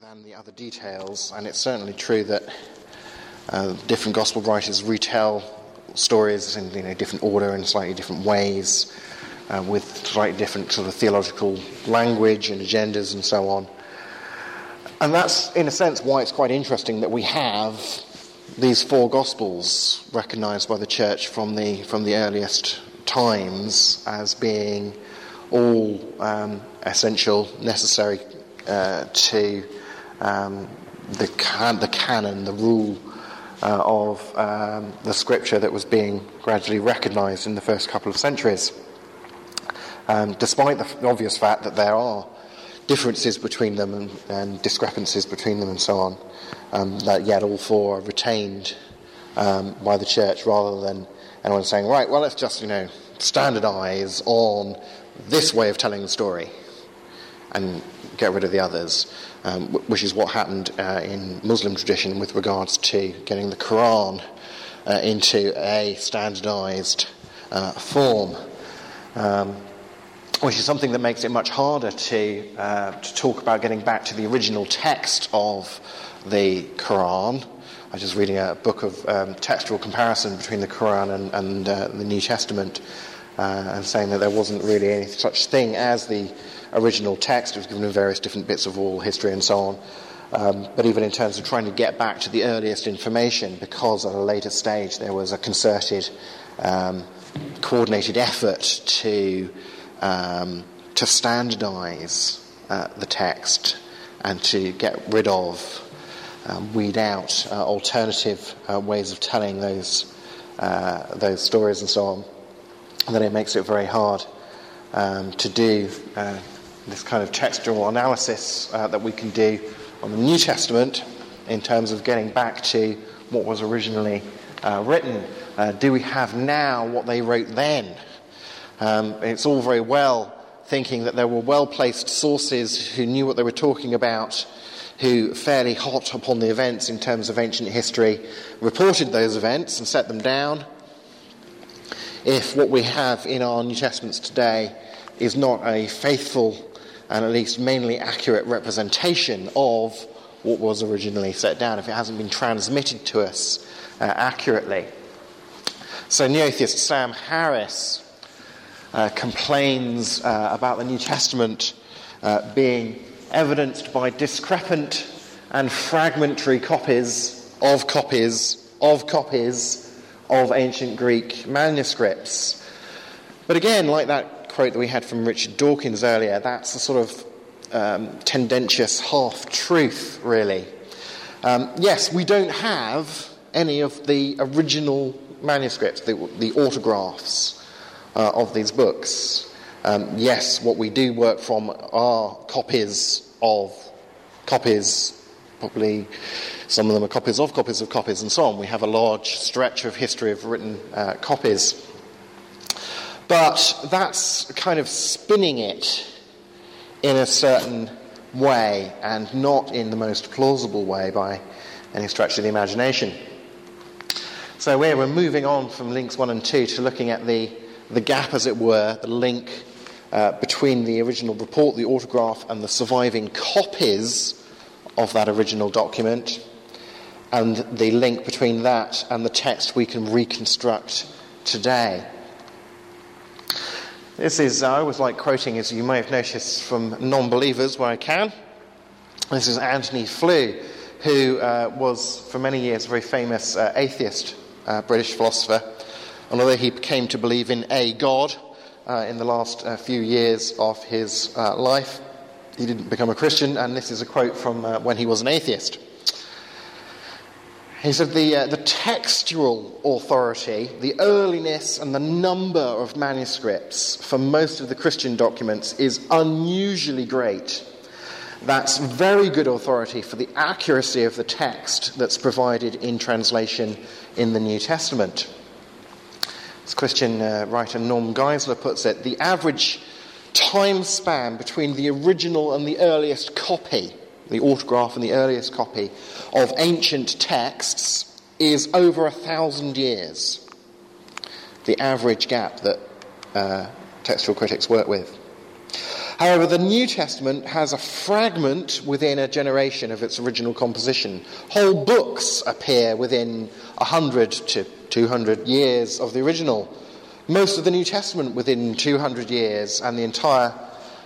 than the other details, and it's certainly true that uh, different gospel writers retell stories in you know, different order and slightly different ways, uh, with slightly different sort of theological language and agendas and so on. And that's, in a sense, why it's quite interesting that we have these four Gospels recognized by the church from the, from the earliest times as being all um, essential, necessary uh, to um, the, can- the canon, the rule uh, of um, the scripture that was being gradually recognized in the first couple of centuries. Um, despite the obvious fact that there are differences between them and, and discrepancies between them and so on, um, that yet all four are retained um, by the church rather than anyone saying, right, well, let's just, you know, standardize on this way of telling the story and get rid of the others, um, which is what happened uh, in Muslim tradition with regards to getting the Quran uh, into a standardized uh, form. Um, which is something that makes it much harder to, uh, to talk about getting back to the original text of the Quran. I was just reading a book of um, textual comparison between the Quran and, and uh, the New Testament, uh, and saying that there wasn't really any such thing as the original text. It was given in various different bits of oral history and so on. Um, but even in terms of trying to get back to the earliest information, because at a later stage there was a concerted, um, coordinated effort to um, to standardize uh, the text and to get rid of, um, weed out uh, alternative uh, ways of telling those, uh, those stories and so on, and then it makes it very hard um, to do uh, this kind of textual analysis uh, that we can do on the New Testament in terms of getting back to what was originally written. do we have now what they wrote then? Um, it's all very well thinking that there were well placed sources who knew what they were talking about, who, fairly hot upon the events in terms of ancient history, reported those events and set them down. If what we have in our New Testaments today is not a faithful and at least mainly accurate representation of what was originally set down, if it hasn't been transmitted to us uh, accurately. So, neo theist Sam Harris uh, complains uh, about the New Testament uh, being evidenced by discrepant and fragmentary copies of copies of copies of ancient Greek manuscripts. But again, like that quote that we had from Richard Dawkins earlier, that's a sort of um, tendentious half truth, really. Um, yes, we don't have any of the original manuscripts, the, the autographs uh, of these books. Um, yes, what we do work from are copies of copies, probably some of them are copies of copies of copies, and so on. We have a large stretch of history of written uh, copies. But that's kind of spinning it in a certain way and not in the most plausible way by any stretch of the imagination. So we're moving on from links 1 and 2 to looking at the the gap, as it were, the link uh, between the original report, the autograph, and the surviving copies of that original document, and the link between that and the text we can reconstruct today. This is, I always like quoting, as you may have noticed, from non believers where I can. This is Antony Flew, who uh, was for many years a very famous uh, atheist uh, British philosopher. And although he came to believe in a God uh, in the last uh, few years of his uh, life, he didn't become a Christian, and this is a quote from uh, when he was an atheist. He said, the, uh, the textual authority, the earliness, and the number of manuscripts for most of the Christian documents is unusually great. That's very good authority for the accuracy of the text that's provided in translation in the New Testament. As Christian uh, writer Norm Geisler puts it, the average time span between the original and the earliest copy, the autograph and the earliest copy of ancient texts is over a thousand years. The average gap that uh, textual critics work with. However, the New Testament has a fragment within a generation of its original composition. Whole books appear within 100 to 200 years of the original. Most of the New Testament within 200 years, and the entire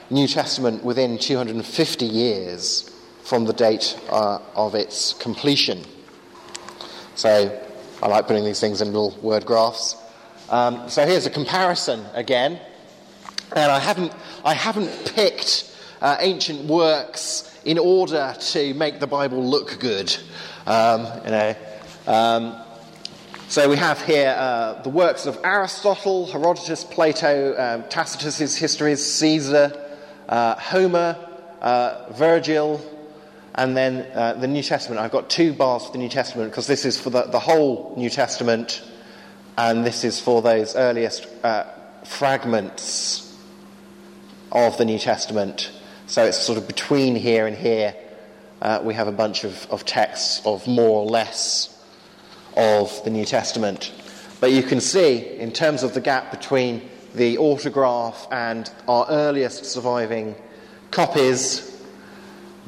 New Testament within 250 years from the date uh, of its completion. So I like putting these things in little word graphs. Um, so here's a comparison again. And I haven't, I haven't picked uh, ancient works in order to make the Bible look good. Um, you know, um, so we have here uh, the works of Aristotle, Herodotus, Plato, um, Tacitus's histories, Caesar, uh, Homer, uh, Virgil, and then uh, the New Testament. I've got two bars for the New Testament because this is for the, the whole New Testament, and this is for those earliest uh, fragments of the New Testament. So it's sort of between here and here. Uh, we have a bunch of, of texts of more or less of the New Testament. But you can see, in terms of the gap between the autograph and our earliest surviving copies,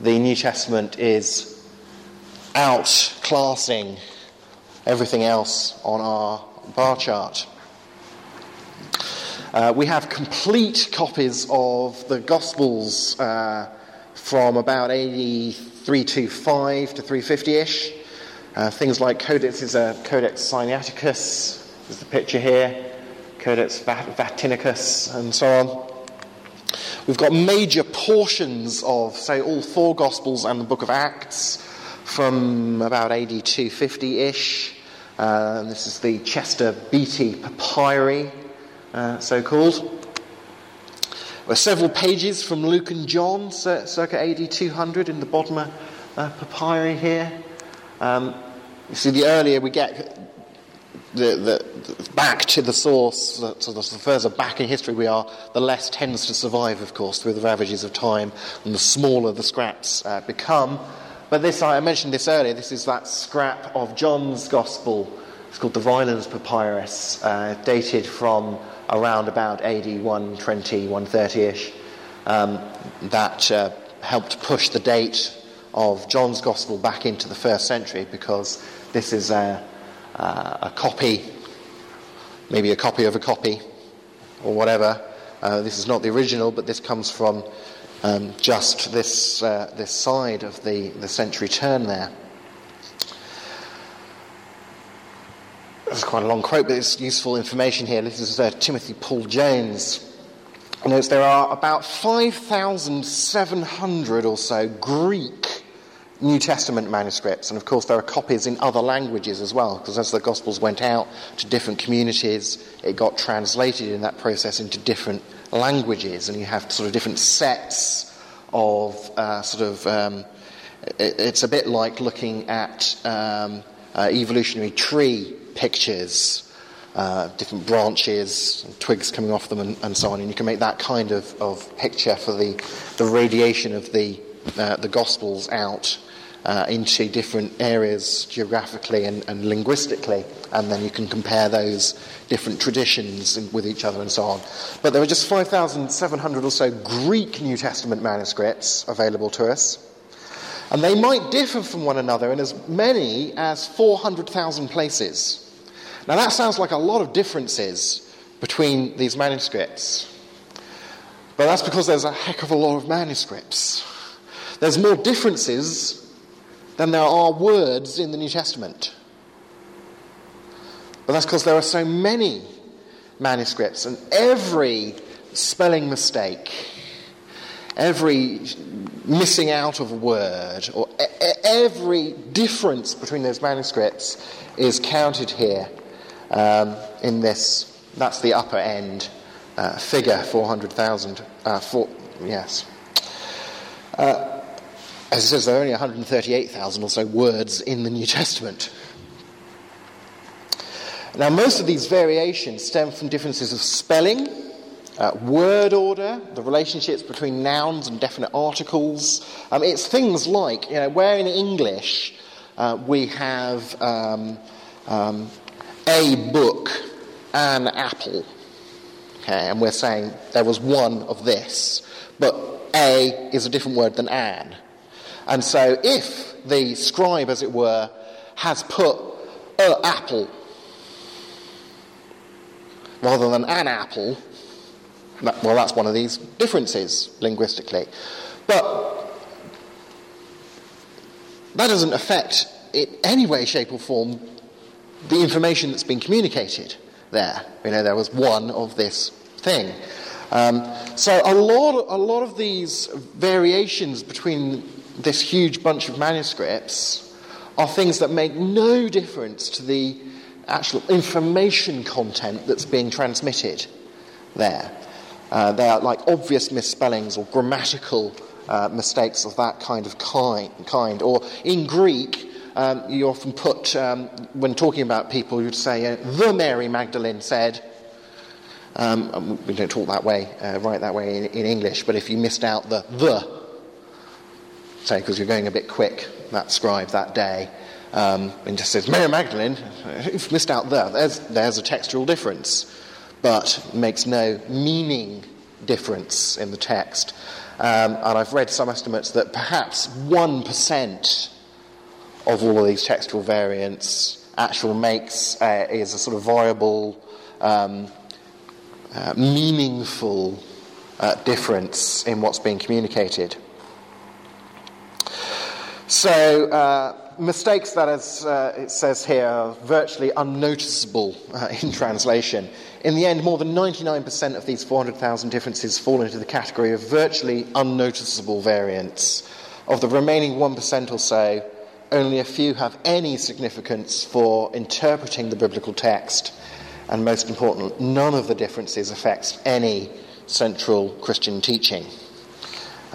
the New Testament is outclassing everything else on our bar chart. Uh, we have complete copies of the Gospels uh, from about AD 325 to 350 ish. Uh, things like Codex is a Codex Sinaiticus, there's the picture here, Codex Vaticanus, and so on. We've got major portions of, say, all four Gospels and the book of Acts from about AD 250 ish. Uh, this is the Chester Beatty Papyri, uh, so called. Are several pages from Luke and John, circa AD 200, in the Bodmer uh, Papyri here. Um, you see, the earlier we get the, the, the, back to the source, so the further back in history we are, the less tends to survive, of course, through the ravages of time, and the smaller the scraps uh, become. But this, I mentioned this earlier, this is that scrap of John's Gospel. It's called the Rylands Papyrus, uh, dated from around about AD 120, 130 ish, um, that uh, helped push the date of John's Gospel back into the first century because this is uh, a copy, maybe a copy of a copy, or whatever. Uh, this is not the original, but this comes from um, just this, uh, this side of the, the century turn there. It's quite a long quote, but it's useful information here. This is uh, Timothy Paul Jones. Notes there are about 5,700 or so Greek New Testament manuscripts, and of course, there are copies in other languages as well, because as the Gospels went out to different communities, it got translated in that process into different languages, and you have sort of different sets of uh, sort of. Um, it, it's a bit like looking at um, uh, evolutionary tree pictures. Uh, different branches, twigs coming off them, and, and, so on. And you can make that kind of, of picture for the, the radiation of the, uh, the Gospels out uh, into different areas geographically and, and, linguistically, and then you can compare those different traditions with each other and so on. But there are just 5,700 or so Greek New Testament manuscripts available to us. And they might differ from one another in as many as 400,000 places. Now, that sounds like a lot of differences between these manuscripts. But that's because there's a heck of a lot of manuscripts. There's more differences than there are words in the New Testament. But that's because there are so many manuscripts, and every spelling mistake, every missing out of a word, or every difference between those manuscripts is counted here um, in this. That's the upper end uh, figure, 400,000. Uh, yes. Uh, as it says, there are only 138,000 or so words in the New Testament. Now, most of these variations stem from differences of spelling, uh, word order, the relationships between nouns and definite articles. Um, it's things like, you know, where in English uh, we have um, um, a book, an apple, okay, and we're saying there was one of this. but a is a different word than an. And so if the scribe, as it were, has put a apple rather than an apple, that, well, that's one of these differences linguistically. But that doesn't affect in any way, shape, or form the information that's been communicated there. You know, there was one of this thing. Um, so a lot, a lot of these variations between this huge bunch of manuscripts are things that make no difference to the actual information content that's being transmitted there. Uh, they are like obvious misspellings or grammatical uh, mistakes of that kind of kind. kind. Or in Greek, um, you often put, um, when talking about people, you'd say, uh, the Mary Magdalene said. Um, we don't talk that way, uh, write that way in, in, English, but if you missed out the the, say, because you're going a bit quick, that scribe that day, um, and just says, Mary Magdalene, you've missed out there. There's, there's a textual difference, but makes no meaning difference in the text. Um, and I've read some estimates that perhaps 1% of all of these textual variants actual makes uh, is a sort of viable, um, uh, meaningful uh, difference in what's being communicated. So, uh, mistakes that, as uh, it says here, are virtually unnoticeable uh, in translation. In the end, more than 99% of these 400,000 differences fall into the category of virtually unnoticeable variants. Of the remaining 1% or so, only a few have any significance for interpreting the biblical text. And most important, none of the differences affects any central Christian teaching.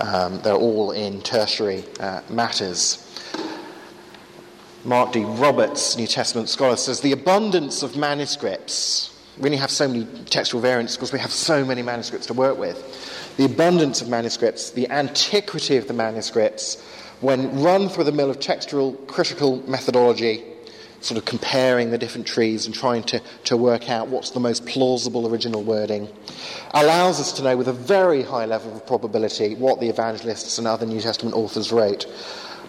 Um, they're all in tertiary uh, matters. Mark D. Roberts, New Testament scholar, says the abundance of manuscripts, we only have so many textual variants because we have so many manuscripts to work with. The abundance of manuscripts, the antiquity of the manuscripts, when run through the mill of textual critical methodology, sort of comparing the different trees and trying to, to work out what's the most plausible original wording, allows us to know with a very high level of probability what the evangelists and other New Testament authors wrote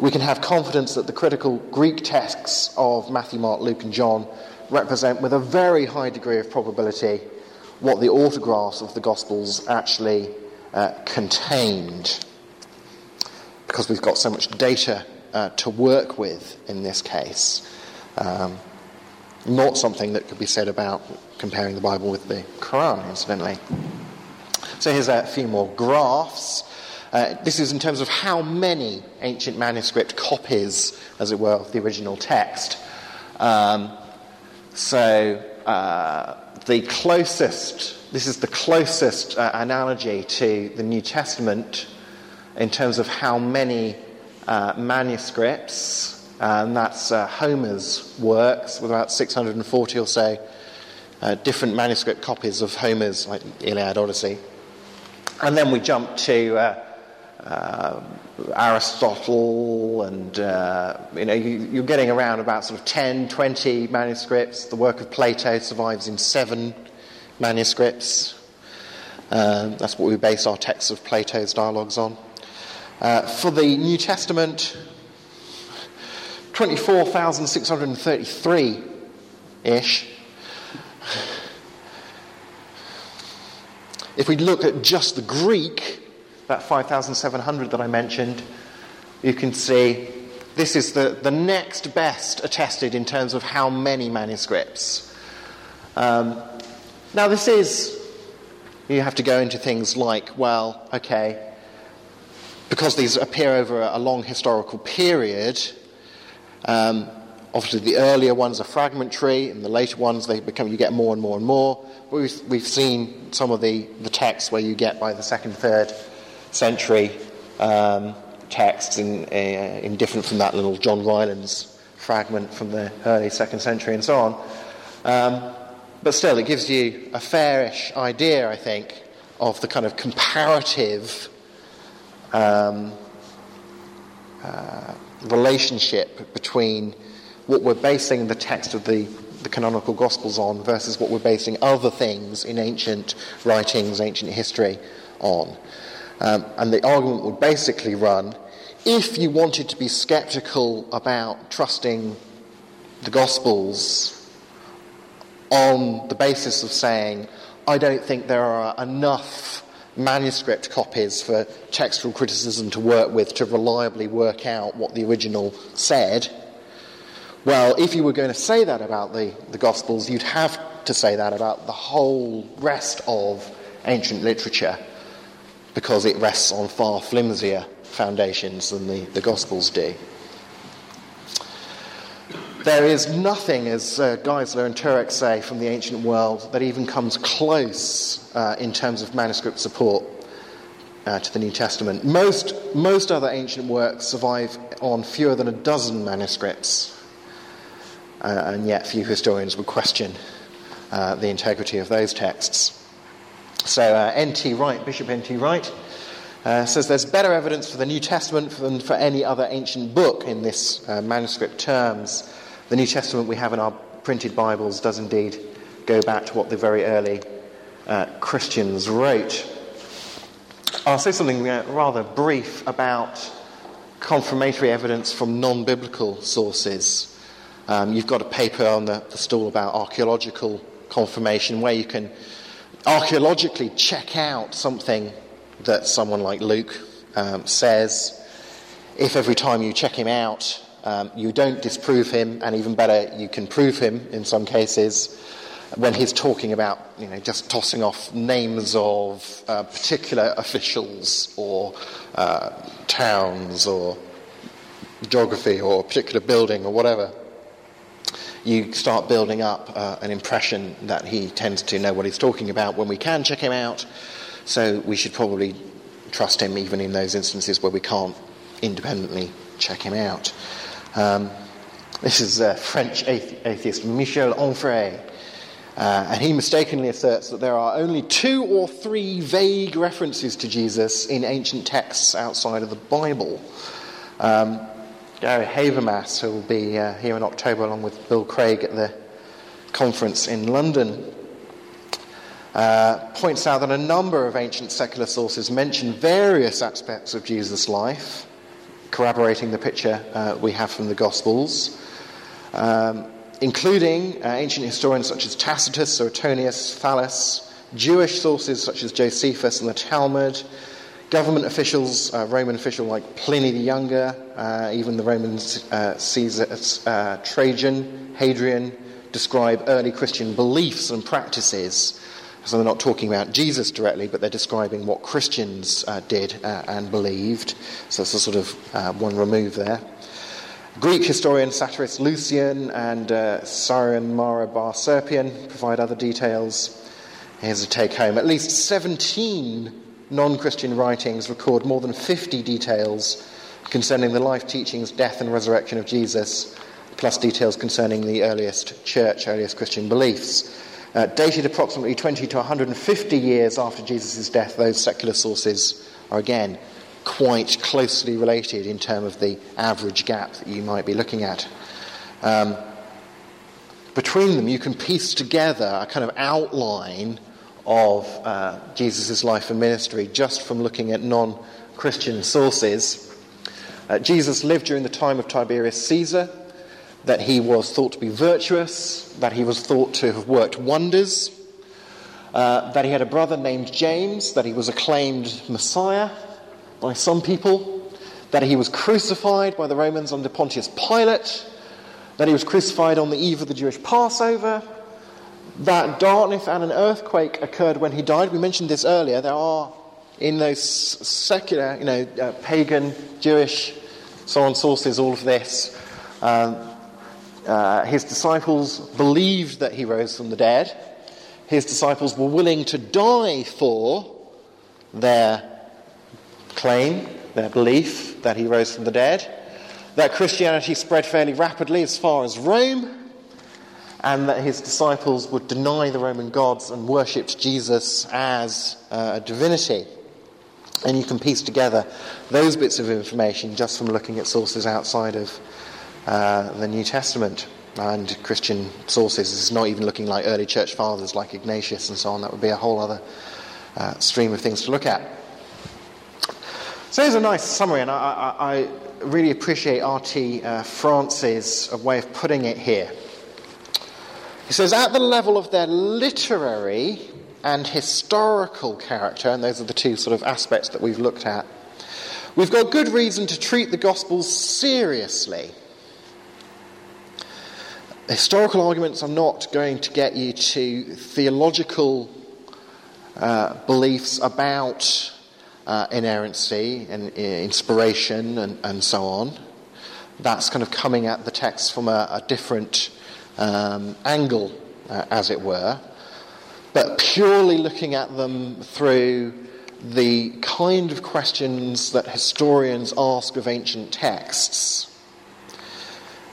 we can have confidence that the critical Greek texts of Matthew, Mark, Luke, and John represent with a very high degree of probability what the autographs of the Gospels actually uh, contained. Because we've got so much data uh, to work with in this case. Um, not something that could be said about comparing the Bible with the Quran, incidentally. So here's a few more graphs. Uh, this is in terms of how many ancient manuscript copies, as it were, of the original text. Um, so uh, the closest, this is the closest uh, analogy to the New Testament in terms of how many uh, manuscripts, and that's uh, Homer's works, with about 640 or so uh, different manuscript copies of Homer's, like Iliad, Odyssey. And then we jump to uh, Aristotle, and uh, you know, you, are getting around about sort of 10, 20 manuscripts. The work of Plato survives in seven manuscripts. Uh, that's what we base our texts of Plato's dialogues on. Uh, for the New Testament, 24,633 ish. If we look at just the Greek, that 5,700 that I mentioned, you can see this is the, the next best attested in terms of how many manuscripts. Um, now, this is, you have to go into things like, well, okay, because these appear over a long historical period, um, obviously the earlier ones are fragmentary, and the later ones they become you get more and more and more. We've, we've seen some of the, the texts where you get by the second, third century um, texts in, uh, in different from that little John Rylands fragment from the early second century and so on. Um, but still, it gives you a fairish idea, I think, of the kind of comparative um, uh, relationship between what we're basing the text of the, the canonical Gospels on versus what we're basing other things in ancient writings, ancient history on. Um, and the argument would basically run if you wanted to be skeptical about trusting the Gospels on the basis of saying, I don't think there are enough manuscript copies for textual criticism to work with to reliably work out what the original said. Well, if you were going to say that about the, the Gospels, you'd have to say that about the whole rest of ancient literature because it rests on far flimsier foundations than the, the Gospels do. There is nothing, as uh, Geisler and Turek say, from the ancient world that even comes close uh, in terms of manuscript support uh, to the New Testament. Most, most other ancient works survive on fewer than a dozen manuscripts, uh, and yet few historians would question uh, the integrity of those texts. So, uh, N.T. Wright, Bishop N.T. Wright, uh, says there's better evidence for the New Testament than for any other ancient book in this uh, manuscript terms. The New Testament we have in our printed Bibles does indeed go back to what the very early uh, Christians wrote. I'll say something uh, rather brief about confirmatory evidence from non biblical sources. Um, you've got a paper on the, the stall about archaeological confirmation where you can archaeologically check out something that someone like Luke um, says. If every time you check him out, um, you don't disprove him, and even better, you can prove him in some cases, when he's talking about, you know, just tossing off names of uh, particular officials or uh, towns or geography or a particular building or whatever you start building up uh, an impression that he tends to know what he's talking about when we can check him out. So we should probably trust him even in those instances where we can't independently check him out. Um, this is uh, French atheist Michel Onfray. Uh, and he mistakenly asserts that there are only two or three vague references to Jesus in ancient texts outside of the Bible. Um, Gary Habermas, who will be uh, here in October along with Bill Craig at the conference in London, uh, points out that a number of ancient secular sources mention various aspects of Jesus' life, corroborating the picture uh, we have from the Gospels, um, including uh, ancient historians such as Tacitus, Suetonius, Thallus, Jewish sources such as Josephus and the Talmud, Government officials, uh, Roman official like Pliny the Younger, uh, even the Roman uh, Caesar, uh, Trajan, Hadrian, describe early Christian beliefs and practices. So they're not talking about Jesus directly, but they're describing what Christians uh, did uh, and believed. So it's a sort of one remove there. Greek historian satirist Lucian and uh, Syrian Mara Bar Serapion provide other details. Here's a take home. At least 17 non Christian writings record more than 50 details concerning the life, teachings, death, and resurrection of Jesus, plus details concerning the earliest church, earliest Christian beliefs. Uh, dated approximately 20 to 150 years after Jesus' death, those secular sources are again quite closely related in terms of the average gap that you might be looking at. Um, between them, you can piece together a kind of outline of uh, Jesus' life and ministry just from looking at non Christian sources. Uh, Jesus lived during the time of Tiberius Caesar, that he was thought to be virtuous, that he was thought to have worked wonders, uh, that he had a brother named James, that he was acclaimed Messiah by some people, that he was crucified by the Romans under Pontius Pilate, that he was crucified on the eve of the Jewish Passover, that darkness and an earthquake occurred when he died. We mentioned this earlier. There are, in those secular, you know, uh, pagan, Jewish, so on sources, all of this. Um, uh, his disciples believed that he rose from the dead. His disciples were willing to die for their claim, their belief that he rose from the dead. That Christianity spread fairly rapidly as far as Rome and that his disciples would deny the Roman gods and worshipped Jesus as uh, a divinity. And you can piece together those bits of information just from looking at sources outside of uh, the New Testament and Christian sources. It's not even looking like early church fathers like Ignatius and so on. That would be a whole other uh, stream of things to look at. So here's a nice summary, and I, I, I really appreciate R.T. Uh, France's way of putting it here. He says, at the level of their literary and historical character, and those are the two sort of aspects that we've looked at, we've got good reason to treat the Gospels seriously. Historical arguments are not going to get you to theological uh, beliefs about uh, inerrancy and uh, inspiration and, and, so on. That's kind of coming at the text from a, a different um, angle, uh, as it were. But purely looking at them through the kind of questions that historians ask of ancient texts,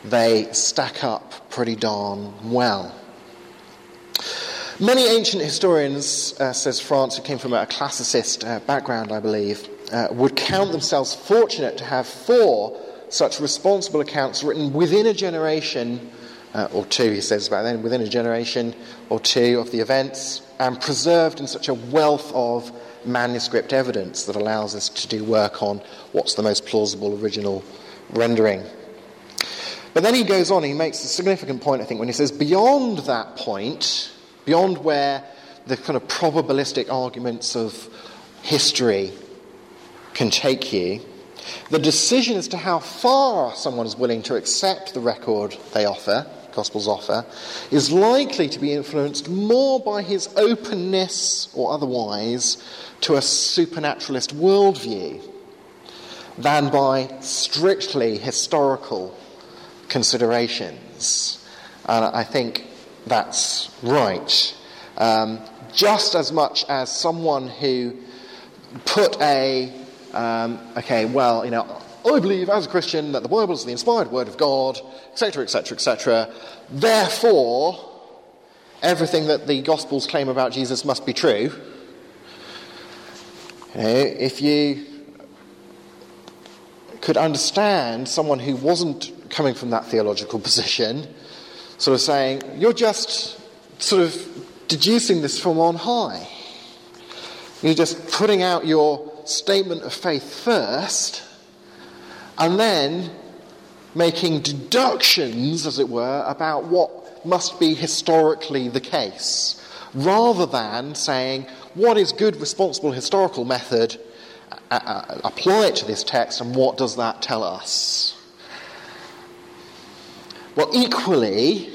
they stack up pretty darn well. Many ancient historians, uh, says France, who came from a classicist uh, background, I believe, uh, would count themselves fortunate to have four such responsible accounts written within a generation uh, or two, he says about then, within a generation or two of the events, and preserved in such a wealth of manuscript evidence that allows us to do work on what's the most plausible original rendering. But then he goes on, he makes a significant point, I think, when he says, beyond that point, beyond where the kind of probabilistic arguments of history can take you, the decision as to how far someone is willing to accept the record they offer, Gospels offer, is likely to be influenced more by his openness or otherwise to a supernaturalist worldview than by strictly historical considerations. And I think that's right. Um, just as much as someone who put a, um, okay, well, you know, I believe as a Christian that the Bible is the inspired word of God, etc., etc., etc. Therefore, everything that the Gospels claim about Jesus must be true. You know, if you could understand someone who wasn't coming from that theological position, sort of saying, You're just sort of deducing this from on high. You're just putting out your statement of faith first, and then making deductions, as it were, about what must be historically the case, rather than saying, What is good, responsible historical method? Uh, uh, apply it to this text, and what does that tell us? Well, equally,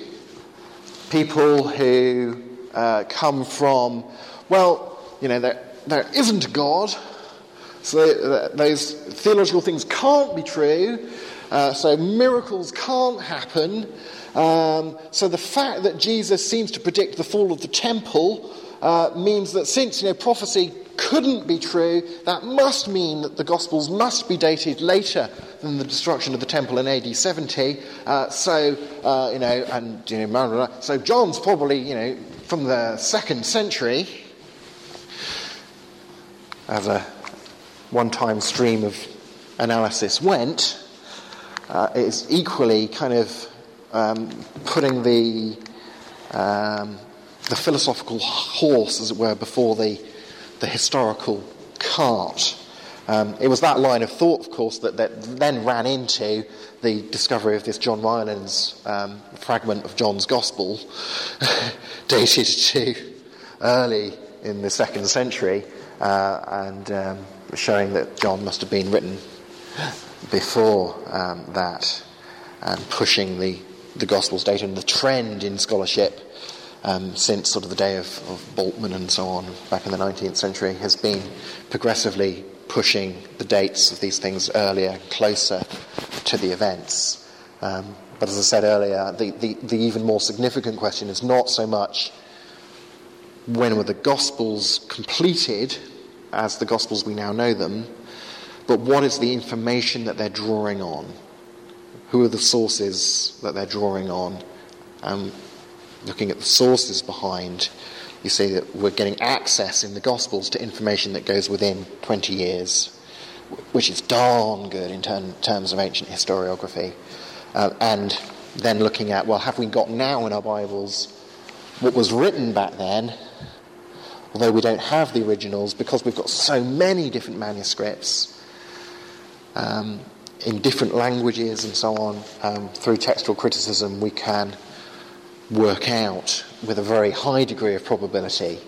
people who uh, come from, well, you know, there, there isn't God, so those theological things can't be true, uh, so miracles can't happen. Um, so the fact that Jesus seems to predict the fall of the temple uh, means that since you know prophecy couldn't be true, that must mean that the Gospels must be dated later than the destruction of the temple in AD 70. Uh, so, uh, you know, and, you know, so John's probably, you know, from the second century, as a one time stream of analysis went, uh, is equally kind of um, putting the, um, the philosophical horse, as it were, before the the historical cart. Um, it was that line of thought, of course, that, that then ran into the discovery of this John Rylands um, fragment of John's Gospel, dated to early in the second century, uh, and um, showing that John must have been written before um, that, and pushing the, the Gospel's date and the trend in scholarship um, since sort of the day of, of Bultmann and so on back in the 19th century has been progressively pushing the dates of these things earlier, closer to the events. Um, but as I said earlier, the, the, the, even more significant question is not so much when were the Gospels completed, as the Gospels we now know them, but what is the information that they're drawing on? Who are the sources that they're drawing on? Um, looking at the sources behind, you see that we're getting access in the Gospels to information that goes within 20 years, which is darn good in term, terms of ancient historiography. Uh, and then looking at, well, have we got now in our Bibles what was written back then, although we don't have the originals because we've got so many different manuscripts? um, in different languages and so on, um, through textual criticism, we can work out with a very high degree of probability,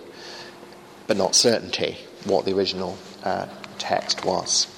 but not certainty, what the original uh, text was.